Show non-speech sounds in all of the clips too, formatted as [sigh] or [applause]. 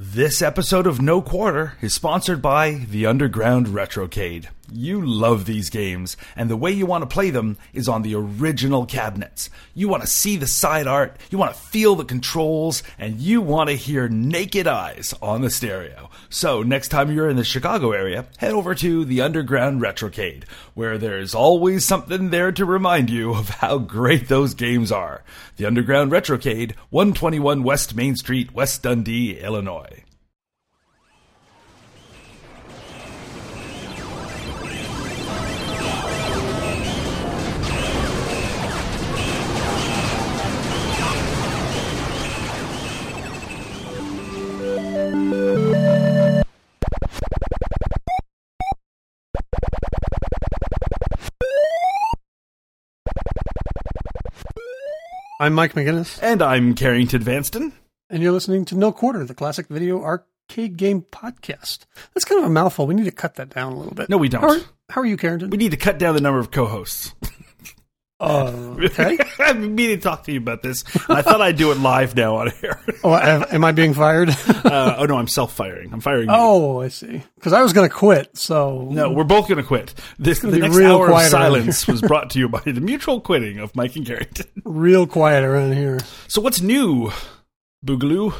This episode of No Quarter is sponsored by the Underground Retrocade. You love these games, and the way you want to play them is on the original cabinets. You want to see the side art, you want to feel the controls, and you want to hear naked eyes on the stereo. So, next time you're in the Chicago area, head over to the Underground Retrocade, where there's always something there to remind you of how great those games are. The Underground Retrocade, 121 West Main Street, West Dundee, Illinois. I'm Mike McGinnis, And I'm Carrington Vanston. and you're listening to No Quarter, the classic video arcade game podcast. That's kind of a mouthful. We need to cut that down a little bit. No, we don't. How are, how are you, Carrington? We need to cut down the number of co-hosts. [laughs] Uh, okay. [laughs] I've been meaning to talk to you about this. I thought I'd do it live now on air. [laughs] oh, am I being fired? Uh, [laughs] oh no, I'm self-firing. I'm firing you. oh, I see. Because I was going to quit. So No, we're both going to quit. This the next real hour of silence was brought to you by the mutual quitting of Mike and Carrington. real quiet around here. So what's new, Boogaloo?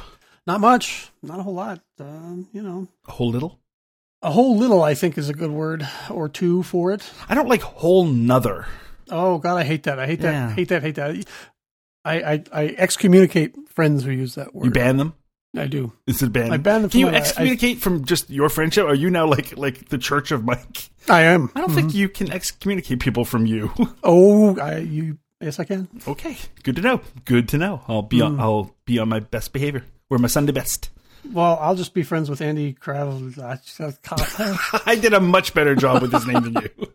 Not much. Not a whole lot. Um, you know, A whole little. a whole little. I think is a good word or two for it. I don't like whole nother. Oh God, I hate that. I hate that. Yeah. Hate that. Hate that. I, I I excommunicate friends who use that word. You ban them. I do. Is it banned? I ban them Can you my- I- excommunicate from just your friendship? Are you now like like the Church of Mike? I am. I don't think you can excommunicate people from you. [laughs] Oh, I you. Yes, I can. okay, good to know. Good to know. I'll be Hmm. on. I'll be on my best behavior. Wear my Sunday best. Well, I'll just be friends with Andy Krav. [laughs] I did a much better job with his name than [laughs] you.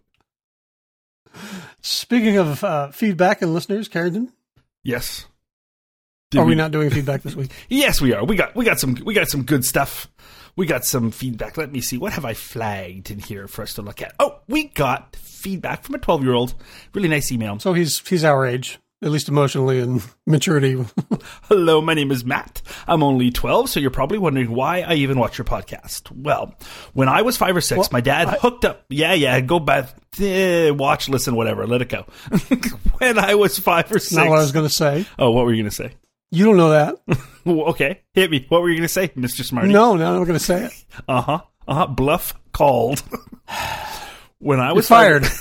Speaking of uh, feedback and listeners, Carrington, Yes. Did are we not doing feedback this week? [laughs] Yes, we are. We got we got some we got some good stuff. We got some feedback. Let me see. What have I flagged in here for us to look at? Oh, we got feedback from a twelve year old. Really nice email. So he's he's our age, at least emotionally and [laughs] maturity. [laughs] Hello, my name is Matt. I'm only 12, so you're probably wondering why I even watch your podcast. Well, when I was five or six, Well, my dad I- hooked up. Yeah, yeah, go back, eh, watch, listen, whatever, let it go. [laughs] when I was five or six. Not what I was going to say. oh, what were you going to say? You don't know that. Okay, hit me. What were you going to say, Mr. Smarty? No, no, I'm not going to say it. Uh huh. Uh huh. Bluff called. [sighs] when I You're was fired. when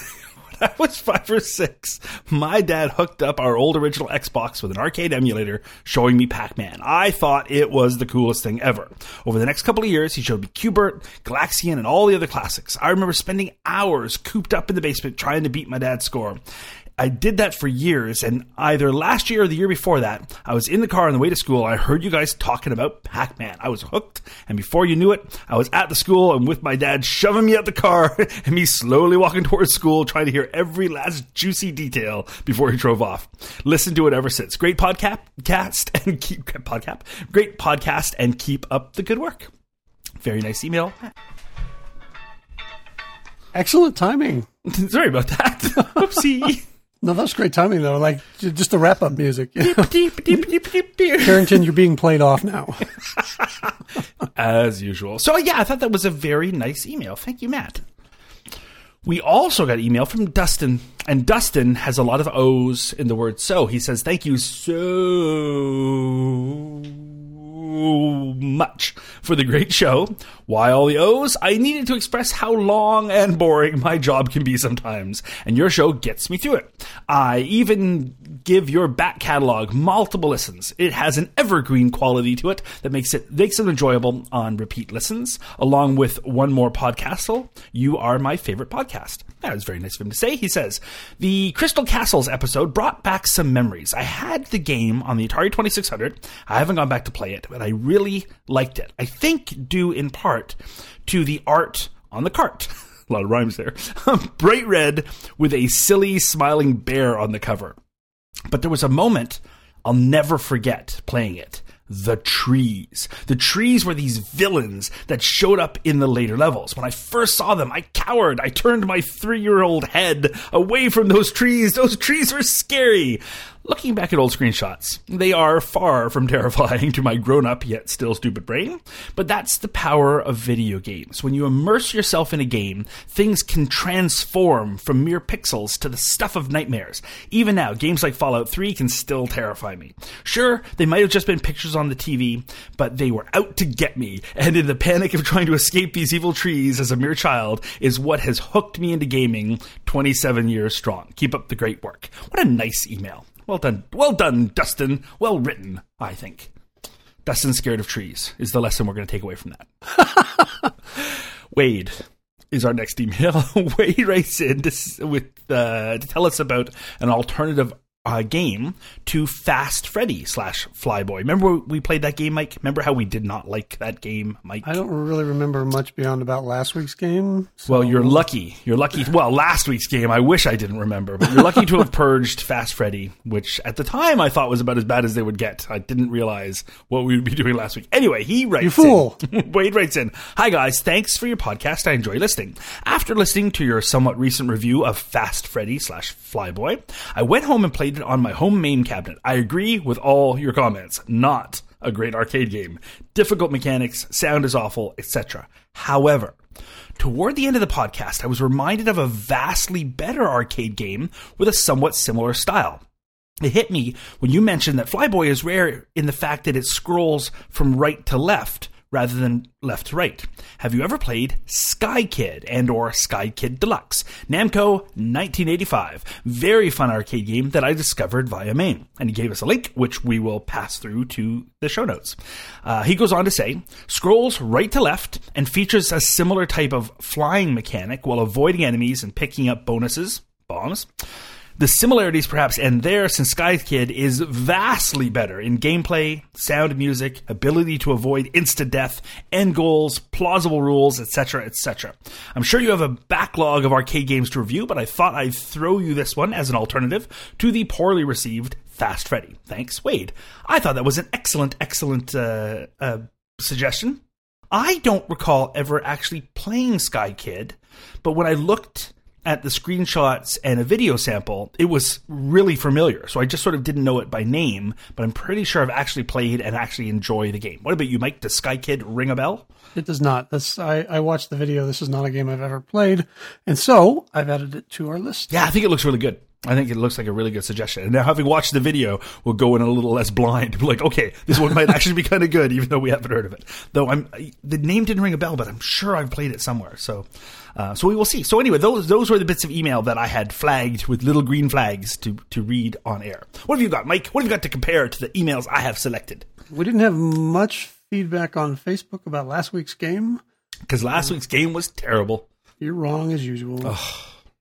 I was five or six, my dad hooked up our old original Xbox with an arcade emulator showing me Pac Man. I thought it was the coolest thing ever. Over the next couple of years, he showed me Q*bert, Galaxian, and all the other classics. I remember spending hours cooped up in the basement trying to beat my dad's score. I did that for years, and either last year or the year before that, I was in the car on the way to school. I heard you guys talking about Pac Man. I was hooked, and before you knew it, I was at the school and with my dad shoving me out the car [laughs] and me slowly walking towards school, trying to hear every last juicy detail before he drove off. Listen to it ever since. Great podcast, cast [laughs] and keep podcast, great podcast, and keep up the good work. Very nice email. Excellent timing. [laughs] Sorry about that. Oopsie. No, that's great timing though. Like just the wrap up music. [laughs] Deep, deep, deep, deep, deep. Carrington, you're being played off now. [laughs] as usual. So yeah, I thought that was a very nice email. Thank you, Matt. We also got email from Dustin, and Dustin has a lot of O's in the word so. He says, Thank you so much for the great show. Why all the O's? I needed to express how long and boring my job can be sometimes, and your show gets me through it. I even give your back catalog multiple listens. It has an evergreen quality to it that makes it makes it enjoyable on repeat listens, along with one more podcastle. You are my favorite podcast. That was very nice of him to say. He says, The Crystal Castles episode brought back some memories. I had the game on the Atari 2600. I haven't gone back to play it, but I really liked it. I think due in part to the art on the cart. [laughs] A lot of rhymes there. [laughs] Bright red with a silly smiling bear on the cover. But there was a moment I'll never forget playing it. The trees. The trees were these villains that showed up in the later levels. When I first saw them, I cowered. I turned my three year old head away from those trees. Those trees were scary. Looking back at old screenshots, they are far from [laughs] terrifying to my grown up yet still stupid brain, but that's the power of video games. When you immerse yourself in a game, things can transform from mere pixels to the stuff of nightmares. Even now, games like Fallout 3 can still terrify me. Sure, they might have just been pictures on the TV, but they were out to get me, and in the panic of trying to escape these evil trees as a mere child is what has hooked me into gaming 27 years strong. Keep up the great work. What a nice email. Well done. Well done, Dustin. Well written, I think. Dustin's scared of trees is the lesson we're going to take away from that. [laughs] Wade is our next email. [laughs] Wade writes in to, with, uh, to tell us about an alternative uh, game to Fast Freddy slash Flyboy. Remember we played that game, Mike? Remember how we did not like that game, Mike? I don't really remember much beyond about last week's game. so- Well, you're lucky. You're lucky. Well, last week's game, I wish I didn't remember, but you're lucky to have purged Fast Freddy, which at the time I thought was about as bad as they would get. I didn't realize what we would be doing last week. Anyway, he writes You fool. in- [laughs] Wade writes in, Hi guys, thanks for your podcast. I enjoy listening. After listening to your somewhat recent review of Fast Freddy slash Flyboy, I went home and played on my home main cabinet. I agree with all your comments. Not a great arcade game. Difficult mechanics, sound is awful, etc. However, Toward the end of the podcast, I was reminded of a vastly better arcade game with a somewhat similar style. It hit me when you mentioned that Flyboy is rare in the fact that it scrolls from right to left rather than left to right. Have you ever played Sky Kid and or Sky Kid Deluxe? Namco 1985. Very fun arcade game that I discovered via main. And he gave us a link, which we will pass through to the show notes. Uh, he goes on to say, scrolls right to left and features a similar type of flying mechanic while avoiding enemies and picking up bonuses, bombs. The similarities perhaps end there since Sky Kid is vastly better in gameplay, sound, music, ability to avoid instant death, end goals, plausible rules, etc., etc. I'm sure you have a backlog of arcade games to review, but I thought I'd throw you this one as an alternative to the poorly received Fast Freddy. Thanks, Wade. I thought that was an excellent, excellent uh, uh, suggestion. I don't recall ever actually playing Sky Kid, but when I looked at the screenshots and a video sample, it was really familiar. So I just sort of didn't know it by name, but I'm pretty sure I've actually played and actually enjoy the game. What about you, Mike? Does Sky Kid ring a bell? It does not. This I, I watched the video. This is not a game I've ever played, and so I've added it to our list. Yeah, I think it looks really good. I think it looks like a really good suggestion. And now, having watched the video, we'll go in a little less blind. [laughs] Be like, okay, this one might actually be kind of good, even though we haven't heard of it. Though I'm the name didn't ring a bell, but I'm sure I've played it somewhere. So, uh, so we will see. So anyway, those those were the bits of email that I had flagged with little green flags to to read on air. What have you got, Mike? What have you got to compare to the emails I have selected? We didn't have much feedback on Facebook about last week's game. Because last week's game was terrible. You're wrong as usual.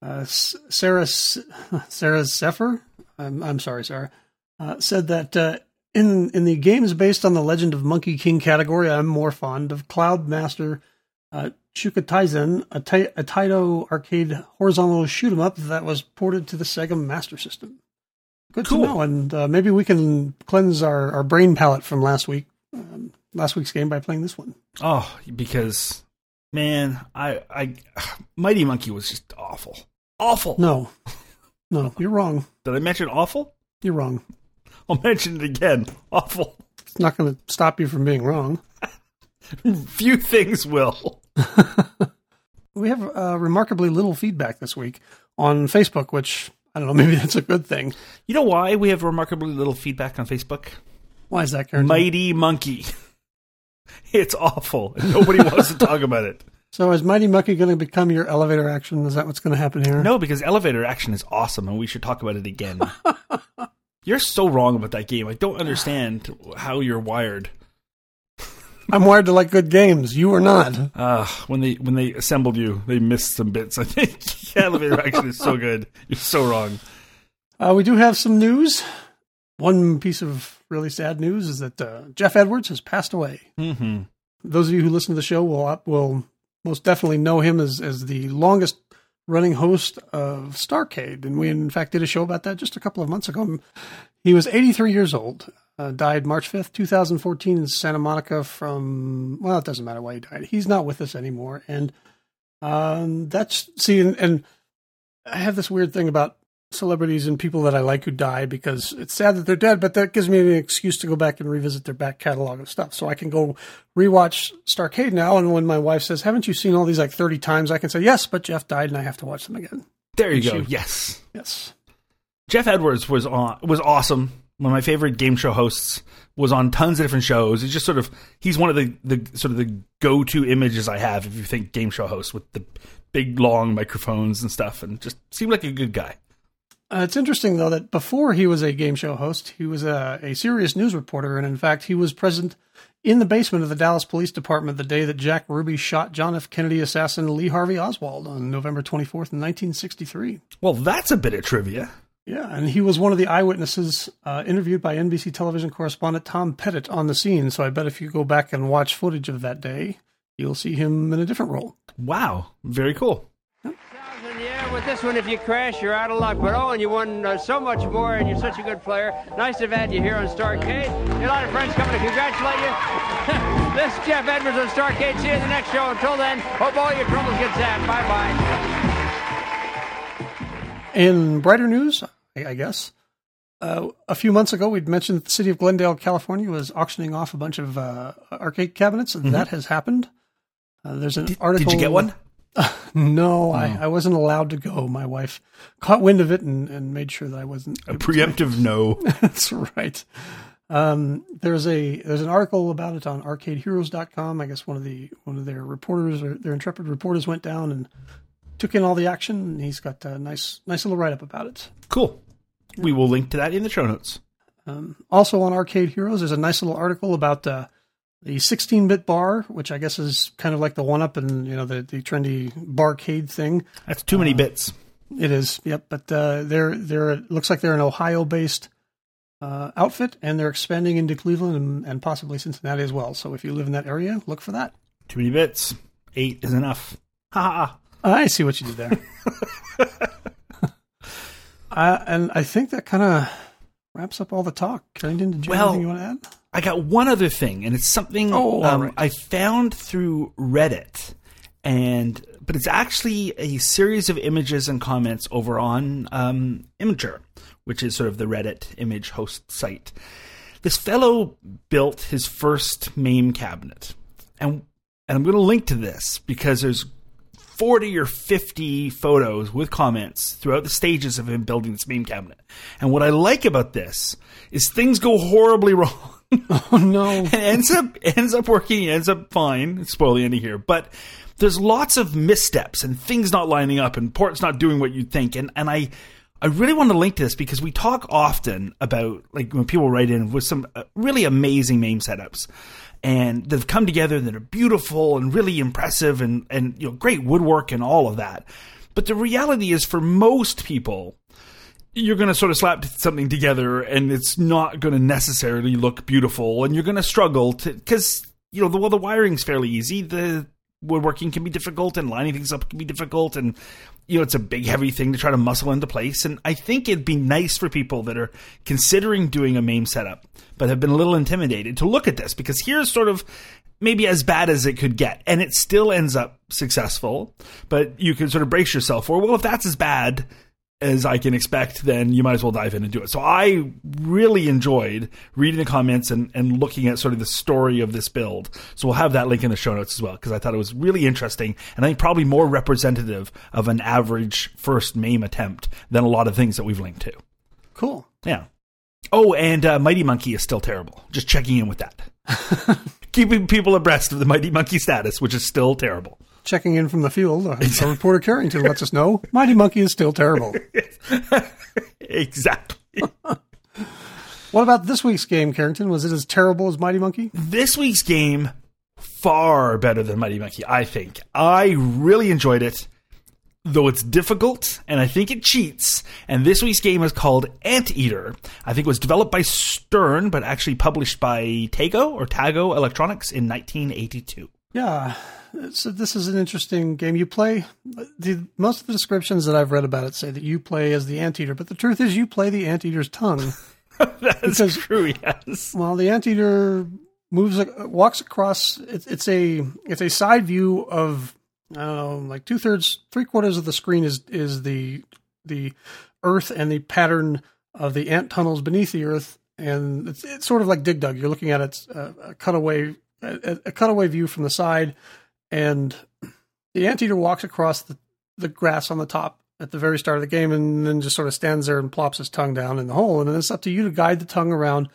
Uh, Sarah [laughs] Sarah Zephyr, I'm, I'm sorry, Sarah, uh, said that uh, in in the games based on the Legend of Monkey King category, I'm more fond of Cloud Master uh, a, Tai- a Taito arcade horizontal shoot 'em up that was ported to the Sega Master System. Good Cool. to know, and uh, maybe we can cleanse our, our brain palette from last week, um, last week's game by playing this one. Oh, because man, I I [sighs] Mighty Monkey was just awful, awful. No, no, you're wrong. Did I mention awful? You're wrong. I'll mention it again. Awful. It's not going to stop you from being wrong. [laughs] Few things will. [laughs] We have uh, remarkably little feedback this week on Facebook, which I don't know, [laughs] maybe that's a good thing. You know why we have remarkably little feedback on Facebook? Why is that, Karen? Mighty Monkey. It's awful. Nobody wants to talk about it. So is Mighty Mucky going to become your elevator action? Is that what's going to happen here? No, because elevator action is awesome, and we should talk about it again. [laughs] you're so wrong about that game. I don't understand how you're wired. [laughs] I'm wired to like good games. You are not. Uh, when they when they assembled you, they missed some bits. I think [laughs] elevator action is so good. You're so wrong. Uh, we do have some news. One piece of really sad news is that uh, Geoff Edwards has passed away. Mm-hmm. Those of you who listen to the show will will most definitely know him as as the longest running host of Starcade, and we in fact did a show about that just a couple of months ago. He was 83 years old. Uh, died March 5th, 2014, in Santa Monica from, well, it doesn't matter why he died. He's not with us anymore. And um, that's, see, and, and I have this weird thing about celebrities and people that I like who die because it's sad that they're dead, but that gives me an excuse to go back and revisit their back catalog of stuff. So I can go rewatch Starcade now. And when my wife says, Haven't you seen all these like 30 times? I can say, Yes, but Geoff died and I have to watch them again. There you go. Yes. Yes. Geoff Edwards was on was awesome. One of my favorite game show hosts was on tons of different shows. He's just sort of he's one of the, the sort of the go to images I have if you think game show host with the big long microphones and stuff, and just seemed like a good guy. Uh, it's interesting though that before he was a game show host, he was a, a serious news reporter, and in fact, he was present in the basement of the Dallas Police Department the day that Jack Ruby shot John F. Kennedy assassin Lee Harvey Oswald on November 24th, 1963. Well, that's a bit of trivia. Yeah, and he was one of the eyewitnesses uh, interviewed by NBC television correspondent Tom Pettit on the scene. So I bet if you go back and watch footage of that day, you'll see him in a different role. Wow, very cool. Yeah, with this one, if you crash, you're out of luck. But oh, and you won uh, so much more, and you're such a good player. Nice to have had you here on Starcade. A lot of friends coming to congratulate you. [laughs] this is Geoff Edwards on Starcade. See you in the next show. Until then, hope all your troubles get zapped. Bye bye. In brighter news, I guess, uh, a few months ago, we'd mentioned that the city of Glendale, California, was auctioning off a bunch of uh, arcade cabinets. Mm-hmm. That has happened. Uh, there's an did, article. Did you get one? [laughs] no, I, I wasn't allowed to go. My wife caught wind of it and, and made sure that I wasn't. A preemptive no. [laughs] That's right. Um, there's a there's an article about it on ArcadeHeroes.com. I guess one of the one of their reporters or their intrepid reporters went down and took in all the action, and he's got a nice nice little write up about it. Cool. We will link to that in the show notes. Um, also on Arcade Heroes, there's a nice little article about uh, the 16-bit bar, which I guess is kind of like the one-up and you know the, the trendy barcade thing. That's too many uh, bits. It is, yep. But uh, they're they're it looks like they're an Ohio-based uh, outfit, and they're expanding into Cleveland and, and, possibly Cincinnati as well. So if you live in that area, look for that. Too many bits. Eight is enough. Ha ha. I see what you did there. [laughs] uh, and I think that kind of wraps up all the talk. Carrington, did you well, anything you want to add? I got one other thing, and it's something oh, um, right. I found through Reddit, and but it's actually a series of images and comments over on um, Imgur, which is sort of the Reddit image host site. This fellow built his first MAME cabinet, and and I'm going to link to this because there's 40 or 50 photos with comments throughout the stages of him building this MAME cabinet. And what I like about this is things go horribly [laughs] wrong. [laughs] oh no. and ends up ends up working, ends up fine. Spoil the ending here. But there's lots of missteps and things not lining up and ports not doing what you'd think. And and I I really want to link to this because we talk often about like when people write in with some uh, really amazing MAME setups and they've come together and they're beautiful and really impressive and, and you know great woodwork and all of that. But the reality is for most people, you're going to sort of slap something together and it's not going to necessarily look beautiful and you're going to struggle to because you know the well the wiring's fairly easy. The woodworking can be difficult and lining things up can be difficult and you know it's a big heavy thing to try to muscle into place. And i think it'd be nice for people that are considering doing a MAME setup but have been a little intimidated to look at this because here's sort of maybe as bad as it could get and it still ends up successful but you can sort of brace yourself for well if that's as bad as I can expect, then you might as well dive in and do it. So I really enjoyed reading the comments and, and looking at sort of the story of this build. So we'll have that link in the show notes as well, because I thought it was really interesting and I think probably more representative of an average first MAME attempt than a lot of things that we've linked to. Cool. Yeah. Oh, and uh, Mighty Monkey is still terrible. Just checking in with that. [laughs] Keeping people abreast of the Mighty Monkey status, which is still terrible checking in from the field, a reporter Carrington lets us know Mighty Monkey is still terrible. [laughs] exactly. [laughs] what about this week's game, Carrington? Was it as terrible as Mighty Monkey? This week's game, far better than Mighty Monkey, I think. I really enjoyed it, though it's difficult, and I think it cheats. And this week's game is called Anteater. I think it was developed by Stern, but actually published by Tago or Tago Electronics in 1982. Yeah, so this is an interesting game. You play the most of the descriptions that I've read about it say that you play as the anteater, but the truth is you play the anteater's tongue. [laughs] That's because, true. Yes. Well, the anteater moves, walks across. It's, it's a it's a side view of I don't know, like two thirds, three quarters of the screen is is the the earth and the pattern of the ant tunnels beneath the earth, and it's, it's sort of like Dig Dug. You're looking at it uh, a cutaway a, a cutaway view from the side, and the anteater walks across the, the grass on the top at the very start of the game, and then just sort of stands there and plops his tongue down in the hole, and then it's up to you to guide the tongue around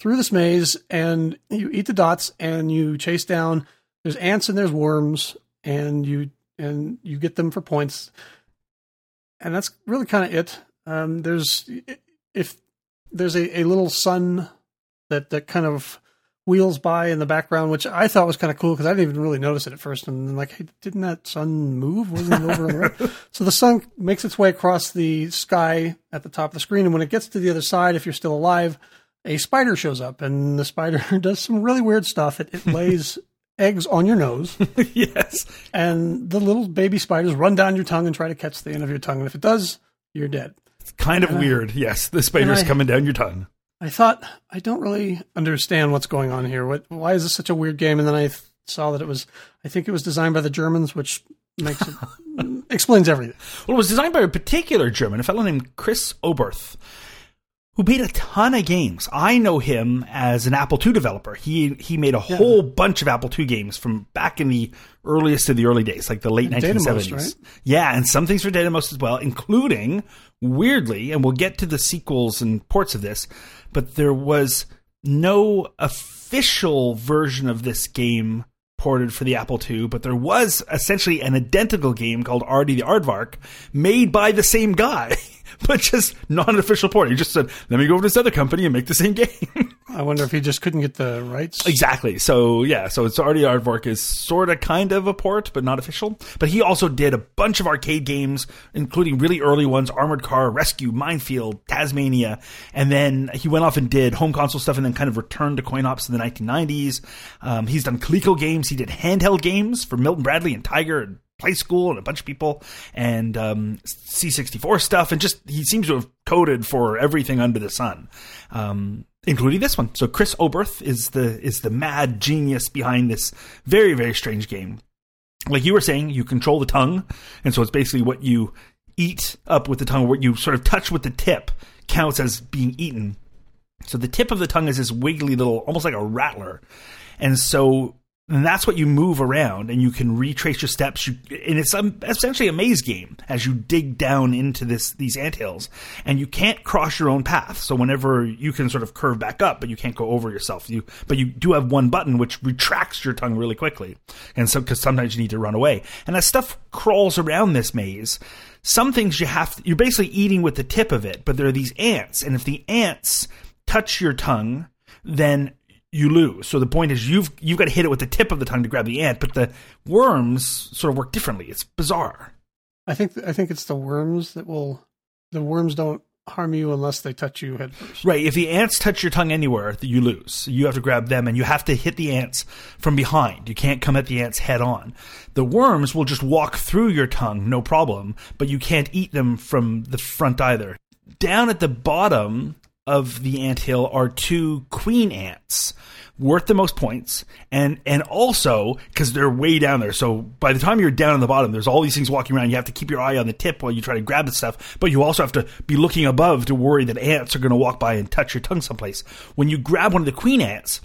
through this maze, and you eat the dots, and you chase down. There's ants and there's worms, and you and you get them for points, and that's really kind of it. Um, there's if there's a, a little sun that that kind of wheels by in the background, which I thought was kind of cool because I didn't even really notice it at first. And then like, hey, didn't that sun move? Wasn't it over on the right? [laughs] So the sun makes its way across the sky at the top of the screen, and when it gets to the other side, if you're still alive, a spider shows up, and the spider [laughs] does some really weird stuff. It, it lays [laughs] eggs on your nose. yes. And the little baby spiders run down your tongue and try to catch the end of your tongue. And if it does, you're dead. It's kind of and weird. Yes, the spider's I, coming down your tongue. I thought I don't really understand what's going on here. What? Why is this such a weird game? And then I th- saw that it was. I think it was designed by the Germans, which makes it [laughs] explains everything. Well, it was designed by a particular German, a fellow named Chris Oberth, who made a ton of games. I know him as an Apple II developer. He he made a yeah. whole bunch of Apple II games from back in the earliest of the early days, like the late nineteen seventies. Right? Yeah, and some things for Datamost as well, including weirdly, and we'll get to the sequels and ports of this, but there was no official version of this game ported for the Apple II, but there was essentially an identical game called Ardy the Aardvark made by the same guy. [laughs] but just not an official port. He just said, "Let me go over to this other company and make the same [laughs] game." I wonder if he just couldn't get the rights. Exactly. So yeah, so it's Ardy Aardvark is sort of kind of a port, but not official. But he also did a bunch of arcade games, including really early ones: Armored Car, Rescue, Minefield, Tazz-Mania, and then he went off and did home console stuff, and then kind of returned to coin ops in the 1990s. Um, he's done Coleco games. He did handheld games for Milton Bradley and Tiger and Playskool and a bunch of people and um, C64 stuff, and just he seems to have coded for everything under the sun, um, including this one. So Chris Oberth is the is the mad genius behind this very very strange game. Like you were saying, you control the tongue, and so it's basically what you eat up with the tongue, what you sort of touch with the tip counts as being eaten. So the tip of the tongue is this wiggly little, almost like a rattler. And so and that's what you move around and you can retrace your steps. You, and it's essentially a maze game as you dig down into this these anthills. And you can't cross your own path. So whenever you can sort of curve back up but you can't go over yourself. You but you do have one button which retracts your tongue really quickly. And so because sometimes you need to run away. And as stuff crawls around this maze some things you have to, you're basically eating with the tip of it but there are these ants. And if the ants touch your tongue then you lose. So the point is you've you've got to hit it with the tip of the tongue to grab the ant, but the worms sort of work differently. It's bizarre. I think I think it's the worms that will the worms don't harm you unless they touch you head first. Right. If the ants touch your tongue anywhere, you lose. You have to grab them and you have to hit the ants from behind. You can't come at the ants head on. The worms will just walk through your tongue, no problem, but you can't eat them from the front either. Down at the bottom, of the ant hill are two queen ants worth the most points. And and also because they're way down there. So by the time you're down on the bottom there's all these things walking around. You have to keep your eye on the tip while you try to grab the stuff but you also have to be looking above to worry that ants are going to walk by and touch your tongue someplace. When you grab one of the queen ants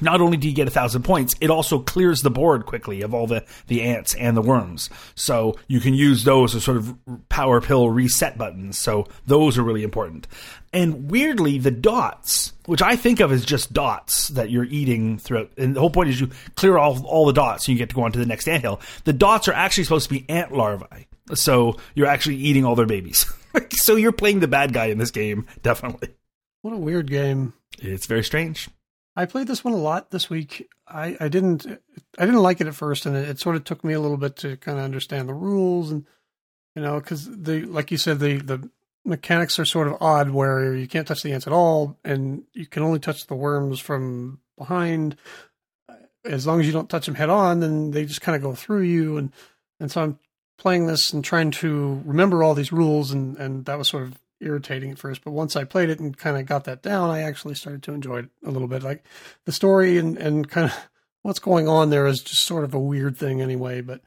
not only do you get a thousand points, it also clears the board quickly of all the, the ants and the worms. So you can use those as sort of power pill reset buttons. So those are really important. And weirdly, the dots, which I think of as just dots that you're eating throughout, and the whole point is you clear all, all the dots and you get to go on to the next ant hill. The dots are actually supposed to be ant larvae. So you're actually eating all their babies. [laughs] so you're playing the bad guy in this game, definitely. What a weird game. It's very strange. I played this one a lot this week. I, I didn't I didn't like it at first, and it, it sort of took me a little bit to kind of understand the rules, and you know, because the like you said, the the mechanics are sort of odd, where you can't touch the ants at all, and you can only touch the worms from behind. As long as you don't touch them head on, then they just kind of go through you, and and so I'm playing this and trying to remember all these rules, and and that was sort of irritating at first, but once I played it and kind of got that down, I actually started to enjoy it a little bit. Like the story and, and kind of [laughs] what's going on there is just sort of a weird thing anyway. But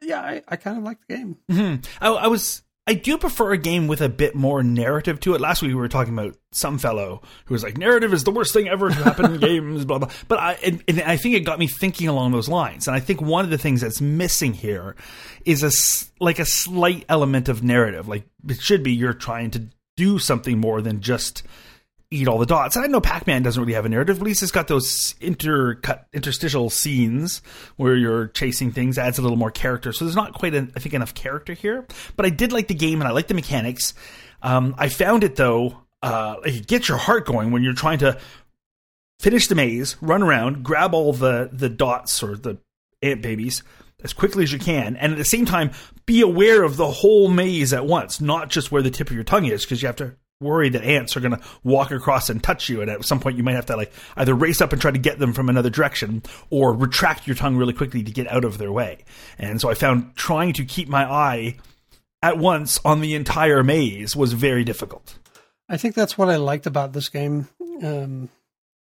yeah, I, I kind of like the game. Mm-hmm. I, I was I do prefer a game with a bit more narrative to it. Last week we were talking about some fellow who was like, "Narrative is the worst thing ever to happen in [laughs] games." Blah blah. But I and, and, I think it got me thinking along those lines. And I think one of the things that's missing here is a like a slight element of narrative. Like it should be you're trying to do something more than just eat all the dots. And I know Pac-Man doesn't really have a narrative, but at least it's got those intercut interstitial scenes where you're chasing things, adds a little more character. So there's not quite, a, I think, enough character here. But I did like the game and I like the mechanics. Um, I found it though, uh, it gets your heart going when you're trying to finish the maze, run around, grab all the the dots or the ant babies as quickly as you can, and at the same time be aware of the whole maze at once, not just where the tip of your tongue is, because you have to worry that ants are going to walk across and touch you and at some point you might have to like either race up and try to get them from another direction or retract your tongue really quickly to get out of their way. And so i found trying to keep my eye at once on the entire maze was very difficult. I think that's what i liked about this game um,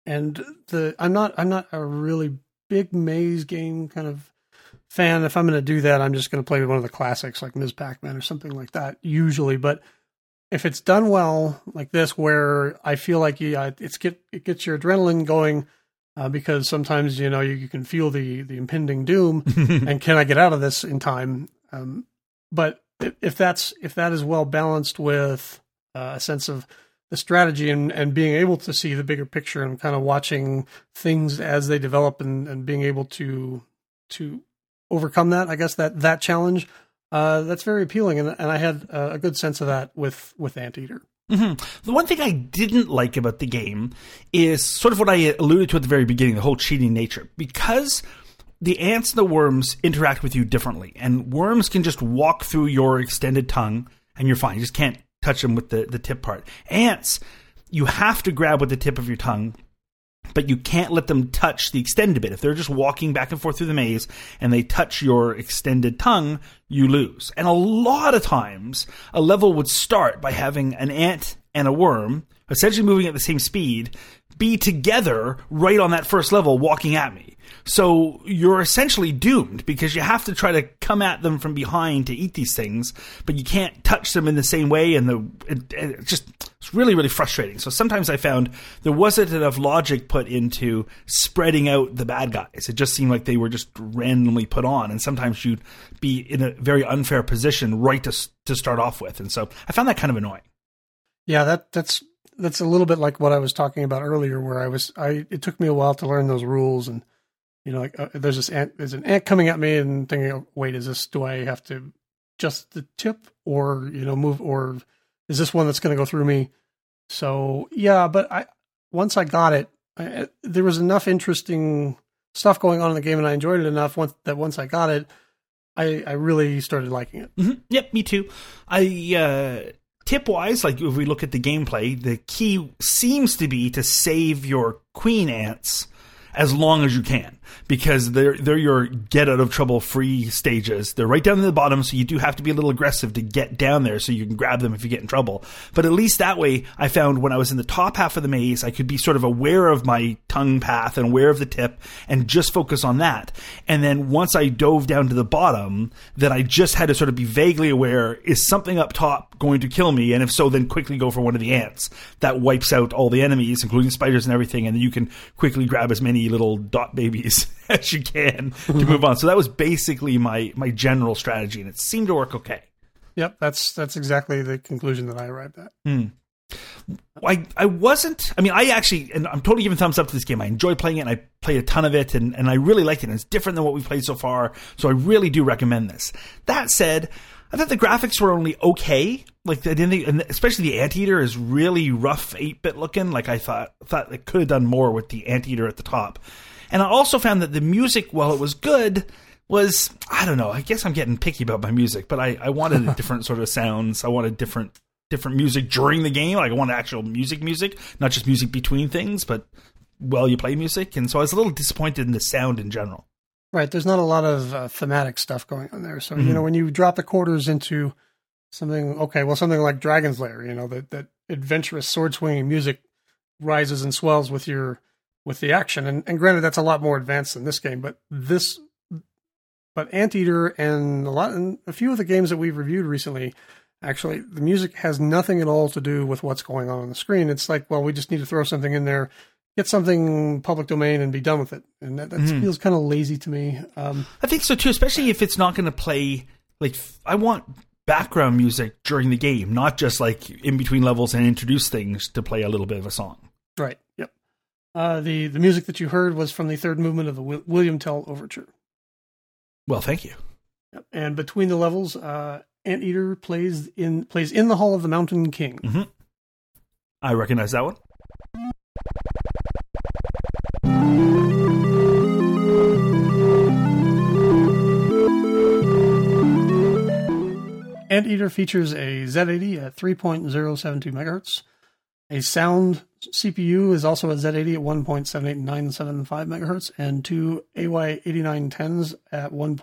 and the i'm not i'm not a really big maze game kind of fan. If i'm going to do that i'm just going to play one of the classics like ms. Pac-man or something like that usually but if it's done well like this, where I feel like you, uh, it's get it gets your adrenaline going. Uh, because sometimes you know you, you, can feel the the impending doom, [laughs] and can I get out of this in time? Um, but if that's if that is well balanced with uh, a sense of the strategy and, and being able to see the bigger picture and kind of watching things as they develop and, and being able to to overcome that, I guess that that challenge uh, that's very appealing, and, and I had uh, a good sense of that with with Anteater. Mm-hmm. The one thing I didn't like about the game is sort of what I alluded to at the very beginning, the whole cheating nature. Because the ants and the worms interact with you differently, and worms can just walk through your extended tongue and you're fine. You just can't touch them with the, the tip part. Ants, you have to grab with the tip of your tongue but you can't let them touch the extended bit. If they're just walking back and forth through the maze and they touch your extended tongue, you lose. And a lot of times, a level would start by having an ant and a worm, essentially moving at the same speed, be together right on that first level walking at me. So you're essentially doomed because you have to try to come at them from behind to eat these things, but you can't touch them in the same way. And the it, it just it's really really frustrating. So sometimes I found there wasn't enough logic put into spreading out the bad guys. It just seemed like they were just randomly put on, and sometimes you'd be in a very unfair position right to to start off with. And so I found that kind of annoying. Yeah, that that's that's a little bit like what I was talking about earlier, where I was I it took me a while to learn those rules, and you know, like uh, there's this ant, there's an ant coming at me, and thinking, oh, wait, is this do I have to just the tip, or you know, move, or is this one that's going to go through me? So yeah, but I once I got it, I, there was enough interesting stuff going on in the game, and I enjoyed it enough once that once I got it, I I really started liking it. Mm-hmm. Yep, me too. I. uh tip wise, like if we look at the gameplay, the key seems to be to save your queen ants as long as you can because they're they're your get out of trouble free stages. They're right down in the bottom, so you do have to be a little aggressive to get down there so you can grab them if you get in trouble. But at least that way, I found when I was in the top half of the maze, I could be sort of aware of my tongue path and aware of the tip and just focus on that. And then once I dove down to the bottom, that I just had to sort of be vaguely aware is something up top going to kill me? And if so, then quickly go for one of the ants. That wipes out all the enemies, including spiders and everything, and then you can quickly grab as many little dot babies [laughs] as you can to move on. So that was basically my my general strategy, and it seemed to work okay. Yep, that's that's exactly the conclusion that I arrived at. Mm. I I wasn't. I mean, I actually, and I'm totally giving thumbs up to this game. I enjoy playing it. and I played a ton of it, and, and I really liked it. And it's different than what we've played so far, so I really do recommend this. That said, I thought the graphics were only okay. Like I didn't think, especially the anteater is really rough, eight bit looking. Like I thought, thought they could have done more with the anteater at the top. And I also found that the music, while it was good, was I don't know. I guess I'm getting picky about my music, but I, I wanted a [laughs] different sort of sounds. I wanted different different music during the game. Like I wanted actual music, music, not just music between things, but while you play music. And so I was a little disappointed in the sound in general. Right. There's not a lot of uh, thematic stuff going on there. So mm-hmm. you know when you drop the quarters into something, okay, well something like Dragon's Lair, you know that that adventurous sword swinging music rises and swells with your with the action. And, and granted, that's a lot more advanced than this game, but this, but Anteater and a lot, and a few of the games that we've reviewed recently Actually, the music has nothing at all to do with what's going on on the screen. It's like, well, we just need to throw something in there, get something public domain, and be done with it. And that, that mm-hmm. feels kind of lazy to me. Um, I think so too, especially if it's not going to play. Like, I want background music during the game, not just like in between levels and introduce things to play a little bit of a song. Right. Uh, the the music that you heard was from the third movement of the William Tell Overture. Well, thank you. Yep. And between the levels, uh, Anteater plays in plays in the Hall of the Mountain King. Mm-hmm. I recognize that one. Anteater features a Z80 at 3.072 megahertz. A sound CPU is also a Z80 at 1.78975 megahertz, and two AY8910s at 1.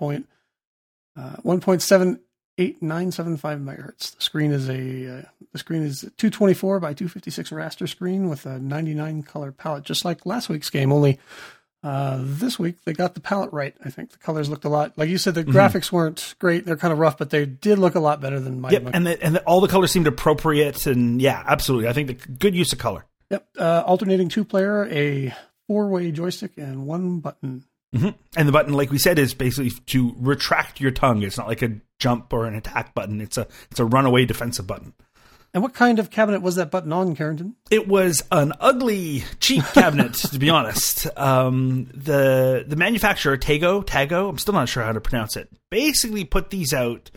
Uh, 1.78975 megahertz. The screen is a uh, the screen is 224 by 256 raster screen with a 99 color palette, just like last week's game. Only uh, this week they got the palette right. I think the colors looked a lot like you said. The mm-hmm. graphics weren't great; they're kind of rough, but they did look a lot better than my. Yep, and the, and the, all the colors seemed appropriate, and yeah, absolutely. I think the good use of color. Yep, uh, alternating two player, a four way joystick, and one button. Mm-hmm. And the button, like we said, is basically to retract your tongue. It's not like a jump or an attack button. It's a it's a runaway defensive button. And what kind of cabinet was that button on, Carrington? It was an ugly, cheap cabinet, to be honest. Um, the the manufacturer Tago, Tago, I'm still not sure how to pronounce it. Basically, put these out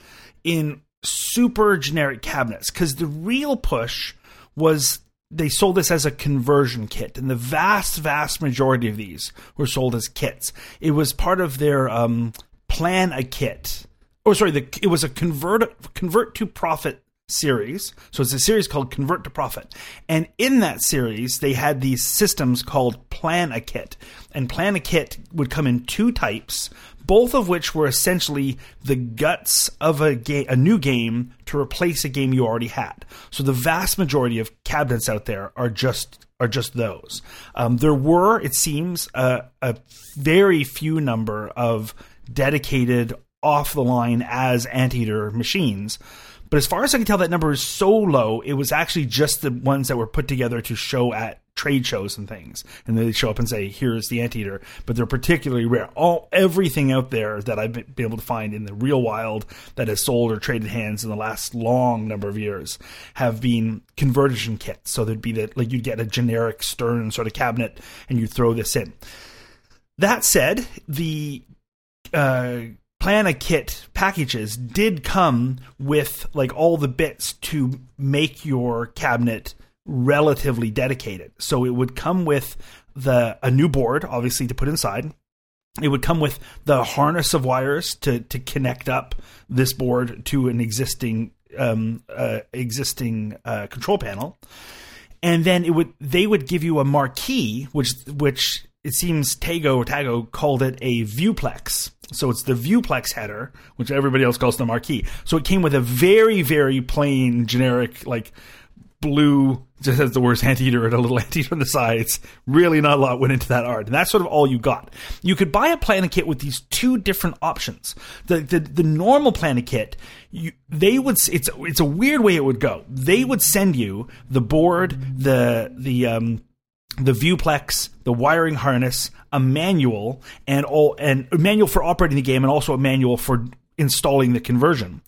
in super generic cabinets because the real push was they sold this as a conversion kit, and the vast, vast majority of these were sold as kits. It was part of their um, plan a kit. Oh, sorry, the, it was a convert convert to profit series. So it's a series called Convert to Profit. And in that series, they had these systems called Plan a Kit. And Plan a Kit would come in two types, both of which were essentially the guts of a game, a new game to replace a game you already had. So the vast majority of cabinets out there are just are just those. Um, there were, it seems, a very few number of dedicated off the line as anteater machines but as far as I can tell, that number is so low, it was actually just the ones that were put together to show at trade shows and things. And they show up and say, here's the anteater. But they're particularly rare. All everything out there that I've been able to find in the real wild that has sold or traded hands in the last long number of years have been conversion kits. So there'd be that like you'd get a generic Stern sort of cabinet and you throw this in. That said, the uh, plan a kit packages did come with like all the bits to make your cabinet relatively dedicated. So it would come with the a new board, obviously to put inside. It would come with the harness of wires to to connect up this board to an existing um, uh, existing uh, control panel, and then it would they would give you a marquee, which which it seems Tago Tago called it a viewplex. So it's the viewplex header, which everybody else calls the marquee. So it came with a very, very plain, generic, like blue, just has the words anteater and a little [laughs] anteater on the sides. Really not a lot went into that art. And that's sort of all you got. You could buy a Plan A kit with these two different options. The the, the normal Plan A kit, you, they would it's it's a weird way it would go. They would send you the board, the the um the viewplex, the wiring harness, a manual, and all and a manual for operating the game, and also a manual for installing the conversion.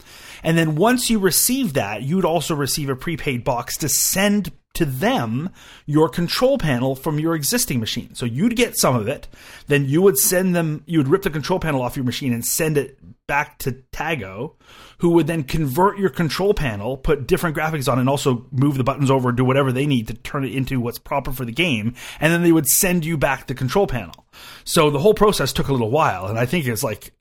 And then once you receive that, you'd also receive a prepaid box to send to them your control panel from your existing machine. So you'd get some of it, then you would send them, you would rip the control panel off your machine and send it back to Tago, who would then convert your control panel, put different graphics on, and also move the buttons over, do whatever they need to turn it into what's proper for the game. And then they would send you back the control panel. So the whole process took a little while. And I think it's like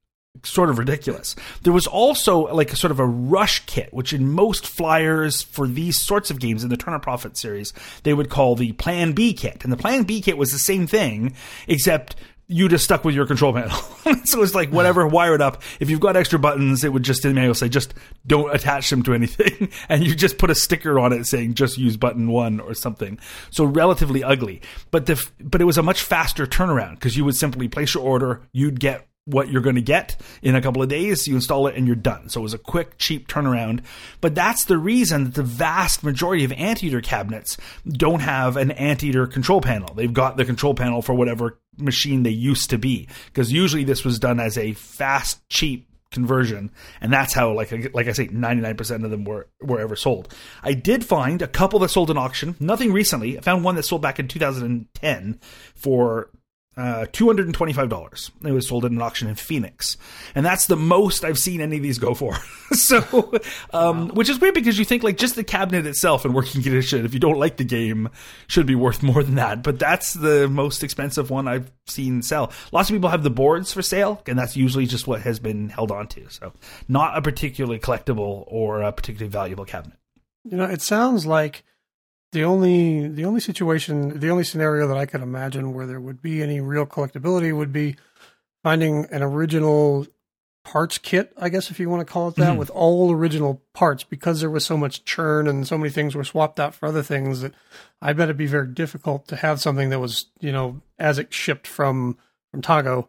sort of ridiculous. There was also like a sort of a rush kit, which in most flyers for these sorts of games in the Turner Profit series, they would call the Plan B kit. And the Plan B kit was the same thing, except you just stuck with your control panel. [laughs] so it's like whatever, wire it up. If you've got extra buttons, it would just in the manual say just don't attach them to anything, [laughs] and you just put a sticker on it saying just use button one or something. So relatively ugly, but the but it was a much faster turnaround because you would simply place your order, you'd get what you're going to get in a couple of days. You install it and you're done. So it was a quick, cheap turnaround. But that's the reason that the vast majority of anteater cabinets don't have an anteater control panel. They've got the control panel for whatever machine they used to be. Because usually this was done as a fast, cheap conversion and that's how like like I say 99% of them were were ever sold. I did find a couple that sold in auction, nothing recently. I found one that sold back in 2010 for uh, $225. It was sold at an auction in Phoenix. And that's the most I've seen any of these go for. [laughs] so, um, wow. which is weird because you think like just the cabinet itself in working [laughs] condition, if you don't like the game, should be worth more than that. But that's the most expensive one I've seen sell. Lots of people have the boards for sale, and that's usually just what has been held onto. So, not a particularly collectible or a particularly valuable cabinet. You know, it sounds like the only the only situation the only scenario that I could imagine where there would be any real collectability would be finding an original parts kit, I guess if you want to call it that, mm-hmm. with all original parts because there was so much churn and so many things were swapped out for other things that I bet it'd be very difficult to have something that was, you know, as it shipped from from Tago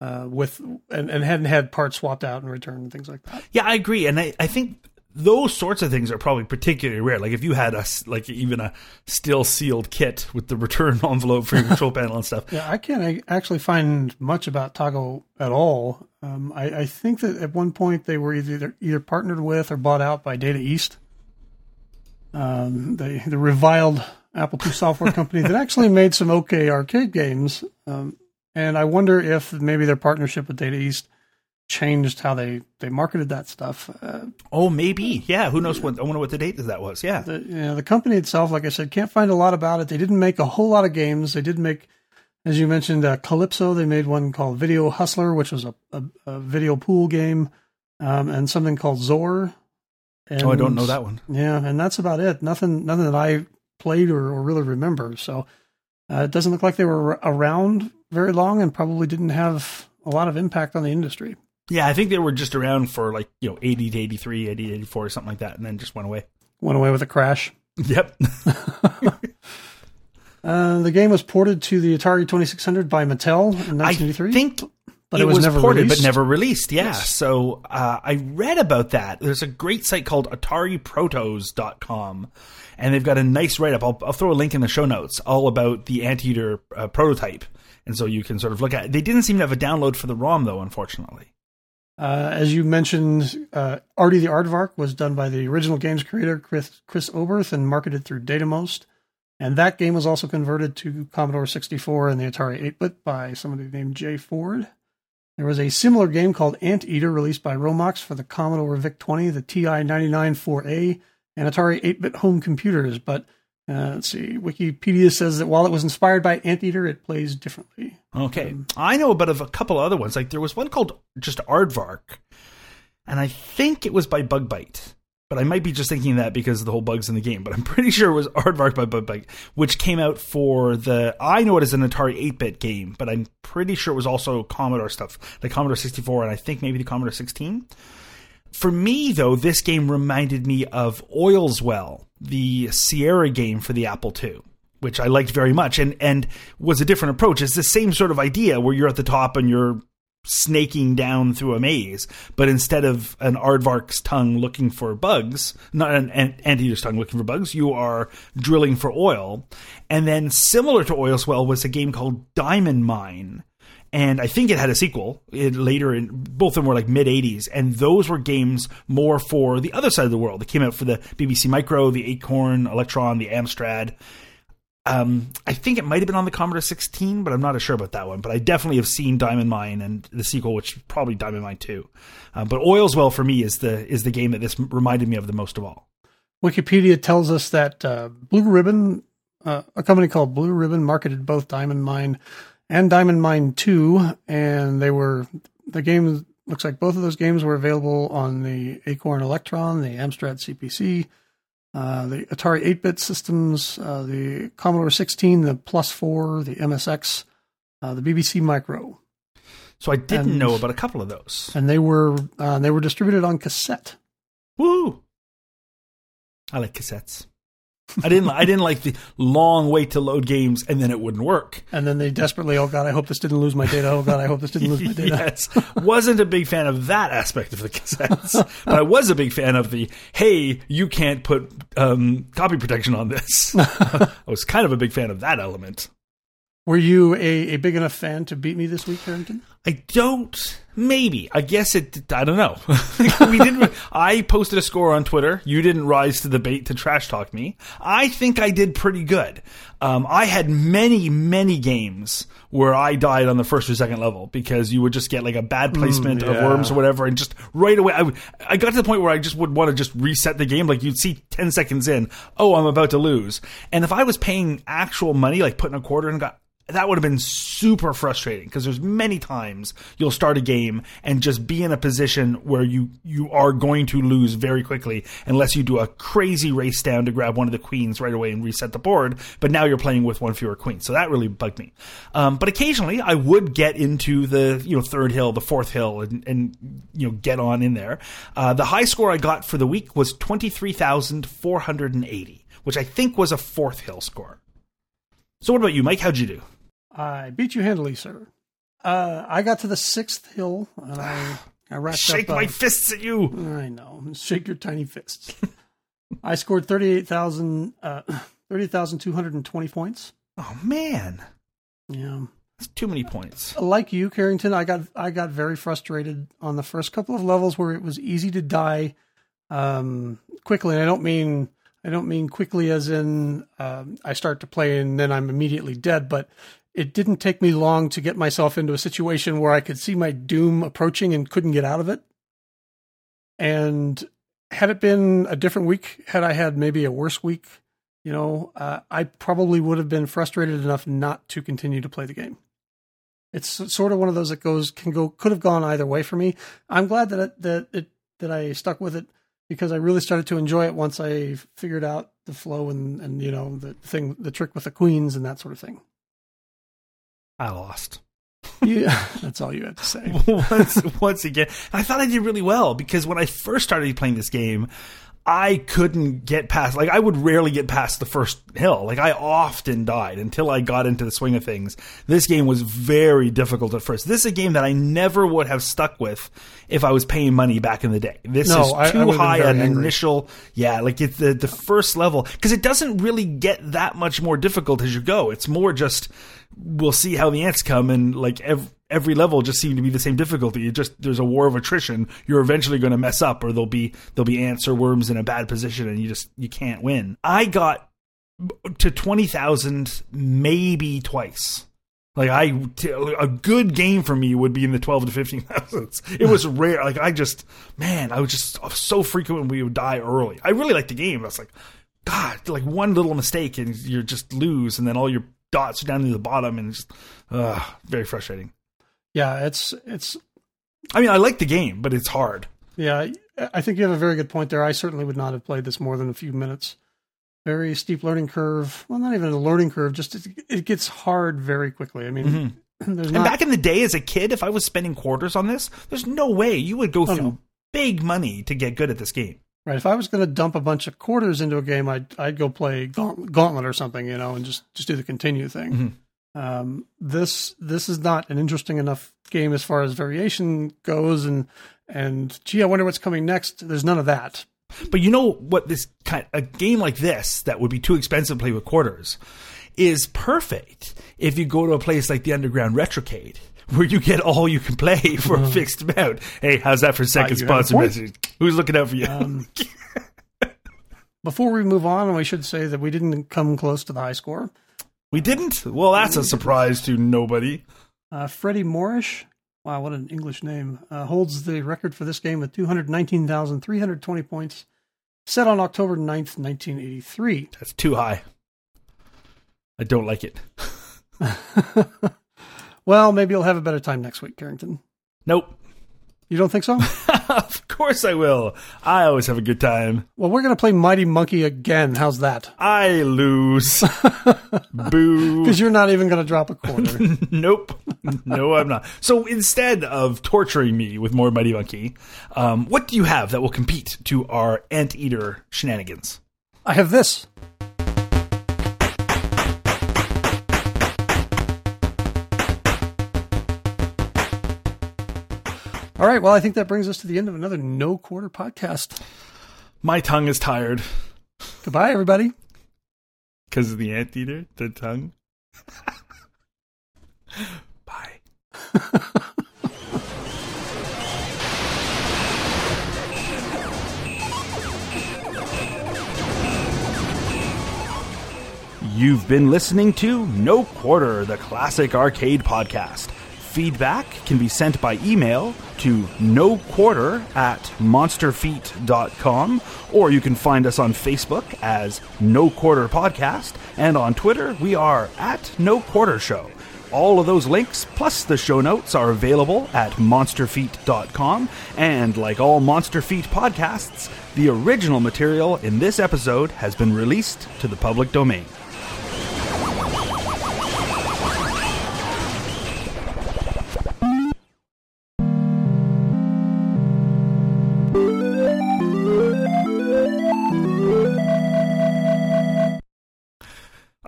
uh, with and, and hadn't had parts swapped out and returned and things like that. Yeah, I agree. And I, I think those sorts of things are probably particularly rare. Like if you had a like even a still sealed kit with the return [laughs] envelope for your control panel and stuff. Yeah, I can't actually find much about Tago at all. Um, I, I, think that at one point they were either either partnered with or bought out by Data East, um, the the reviled Apple II software company that actually [laughs] made some okay arcade games. Um, and I wonder if maybe their partnership with Data East changed how they they marketed that stuff. Uh, oh, maybe. Yeah. Who knows what? I wonder what the date that was. Yeah. The, you know, the company itself, like I said, can't find a lot about it. They didn't make a whole lot of games. They did make, as you mentioned, uh, Calypso. They made one called Video Hustler, which was a, a, a video pool game, um, and something called Zor. And, oh, I don't know that one. Yeah, and that's about it. Nothing, nothing that I played or, or really remember. So uh, it doesn't look like they were around very long, and probably didn't have a lot of impact on the industry. Yeah, I think they were just around for like, you know, 80 to 83, 80 to 84, something like that, and then just went away. Went away with a crash. [laughs] Yep. [laughs] uh, the game was ported to the Atari 2600 by Mattel in 1983. I think but it, it was, was, never ported released. but never released. Yeah. Yes. So uh, I read about that. There's a great site called AtariProtos.com, and they've got a nice write up. I'll, I'll, throw a link in the show notes all about the Anteater uh, prototype. And so you can sort of look at it. They didn't seem to have a download for the ROM, though, unfortunately. Uh, as you mentioned, uh, Ardy the Aardvark was done by the original game's creator, Chris, Chris Oberth, and marketed through Datamost. And that game was also converted to Commodore 64 and the Atari 8 bit by somebody named Jay Ford. There was a similar game called Anteater released by Romox for the Commodore VIC 20, the TI 99 4A, and Atari 8 bit home computers, but uh, let's see. Wikipedia says that while it was inspired by Anteater, it plays differently. Okay, um, I know about a couple other ones. Like there was one called just Aardvark, and I think it was by Bug-Byte. But I might be just thinking that because of the whole bugs in the game. But I'm [laughs] pretty sure it was Aardvark by Bug-Byte, which came out for the. I know it as an Atari 8-bit game, but I'm pretty sure it was also Commodore stuff, the Commodore 64, and I think maybe the Commodore 16. For me, though, this game reminded me of Oil's Well, the Sierra game for the Apple II, which I liked very much and, and was a different approach. It's the same sort of idea where you're at the top and you're snaking down through a maze, but instead of an aardvark's tongue looking for bugs, not an anteater's tongue looking for bugs, you are drilling for oil. And then similar to Oil's Well was a game called Diamond Mine, and I think it had a sequel it, later. In both of them were like mid '80s, and those were games more for the other side of the world. They came out for the BBC Micro, the Acorn, Electron, the Amstrad. Um, I think it might have been on the Commodore 16, but I'm not sure about that one. But I definitely have seen Diamond Mine and the sequel, which probably Diamond Mine 2. Uh, but Oil's Well for me is the is the game that this reminded me of the most of all. Wikipedia tells us that uh, Blue Ribbon, uh, a company called Blue Ribbon, marketed both Diamond Mine and Diamond Mine 2, and they were the game looks like both of those games were available on the Acorn Electron, the Amstrad CPC, uh, the Atari 8-bit systems, uh, the Commodore 16, the Plus 4, the MSX, uh, the BBC Micro. So I didn't and, know about a couple of those, and they were uh, they were distributed on cassette. Woo! I like cassettes. I didn't. I didn't like the long wait to load games and then it wouldn't work. And then they desperately, oh god, I hope this didn't lose my data. Oh god, I hope this didn't lose my data. yes, wasn't a big fan of that aspect of the cassettes, but I was a big fan of the hey, you can't put um, copy protection on this. [laughs] I was kind of a big fan of that element. Were you a, a big enough fan to beat me this week, Carrington? I don't. Maybe. I guess it. I don't know. [laughs] we didn't. I posted a score on Twitter. You didn't rise to the bait to trash talk me. I think I did pretty good. Um, I had many, many games where I died on the first or second level because you would just get like a bad placement of yeah. worms or whatever, and just right away, I, I got to the point where I just would want to just reset the game. Like you'd see ten seconds in, oh, I'm about to lose, and if I was paying actual money, like putting a quarter in, got that would have been super frustrating because there's many times you'll start a game and just be in a position where you you are going to lose very quickly unless you do a crazy race down to grab one of the queens right away and reset the board. But now you're playing with one fewer queens, so that really bugged me. Um, but occasionally I would get into the you know third hill, the fourth hill, and, and you know get on in there. Uh, the high score I got for the week was twenty three thousand four hundred and eighty, which I think was a fourth hill score. So what about you, Mike? How'd you do? I beat you handily, sir. Uh, I got to the sixth hill, and I, I wrapped Shake up. uh, my fists at you. I know. Shake your tiny fists. I scored 38,000, uh, 30,220 points. Oh man, Yeah. that's too many points. Like you, Carrington, I got I got very frustrated on the first couple of levels where it was easy to die um, quickly. And I don't mean I don't mean quickly as in um, I start to play and then I'm immediately dead, but it didn't take me long to get myself into a situation where I could see my doom approaching and couldn't get out of it. And had it been a different week, had I had maybe a worse week, you know, uh, I probably would have been frustrated enough not to continue to play the game. It's sort of one of those that goes can go could have gone either way for me. I'm glad that it, that it that I stuck with it because I really started to enjoy it once I figured out the flow and and you know the thing the trick with the queens and that sort of thing. I lost. Yeah, [laughs] that's all you had to say. [laughs] once, once again, I thought I did really well because when I first started playing this game, I couldn't get past. Like I would rarely get past the first hill. Like I often died until I got into the swing of things. This game was very difficult at first. This is a game that I never would have stuck with if I was paying money back in the day. This No, is I- I too would've high an angry. initial. Yeah, like it's the the first level because it doesn't really get that much more difficult as you go. It's more just we'll see how the ants come and like every, every level just seemed to be the same difficulty. It just there's a war of attrition. You're eventually going to mess up, or there'll be there'll be ants or worms in a bad position, and you just you can't win. I got to twenty thousand maybe twice. Like I, a good game for me would be in the twelve to fifteen thousands. It was [laughs] rare. Like I just, man, I was just so frequent when we would die early. I really liked the game. I was like, God, like one little mistake and you just lose, and then all your dots are down to the bottom, and it's just, uh, very frustrating. Yeah, it's it's I mean, I like the game, but it's hard. yeah. I think you have a very good point there. I certainly would not have played this more than a few minutes. Very steep learning curve. Well, not even a learning curve. Just it, it gets hard very quickly. I mean, mm-hmm. [clears throat] there's And back in the day, as a kid, if I was spending quarters on this, there's no way you would go oh, through no. big money to get good at this game. Right. If I was going to dump a bunch of quarters into a game, I'd I'd go play Gauntlet or something, you know, and just just do the continue thing. Mm-hmm. Um, this this is not an interesting enough game as far as variation goes, and and gee, I wonder what's coming next. There's none of that. But you know what? This kind a game like this that would be too expensive to play with quarters is perfect if you go to a place like the Underground Retrocade. [laughs] Where you get all you can play [laughs] for a fixed amount. Hey, how's that for second you have a sponsor message? Who's looking out for you? Um, [laughs] before we move on, we should say that we didn't come close to the high score. We didn't. Well, that's a surprise to nobody. Uh, Freddie Moorish, wow, what an English name, uh, holds the record for this game with 219,320 points, set on October 9th, 1983. That's too high. I don't like it. [laughs] Well, maybe you'll have a better time next week, Carrington. Nope. You don't think so? [laughs] of course I will. I always have a good time. well, we're going to play Mighty Monkey again. How's that? I lose. [laughs] Boo. Because you're not even going to drop a quarter. [laughs] nope. No, I'm not. So instead of torturing me with more Mighty Monkey, um, what do you have that will compete to our anteater shenanigans? I have this. All right. Well, I think that brings us to the end of another No Quarter podcast. My tongue is tired Goodbye, everybody. because of the anteater, the tongue. [laughs] Bye. [laughs] You've been listening to No Quarter, the classic arcade podcast. Feedback can be sent by email to no quarter at monsterfeet.com, or you can find us on Facebook as No Quarter Podcast, and on Twitter we are at No Quarter Show. All of those links, plus the show notes, are available at monsterfeet.com, and like all Monster Feet podcasts, the original material in this episode has been released to the public domain.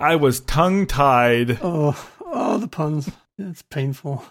I was tongue tied. Oh, oh, the puns. It's painful.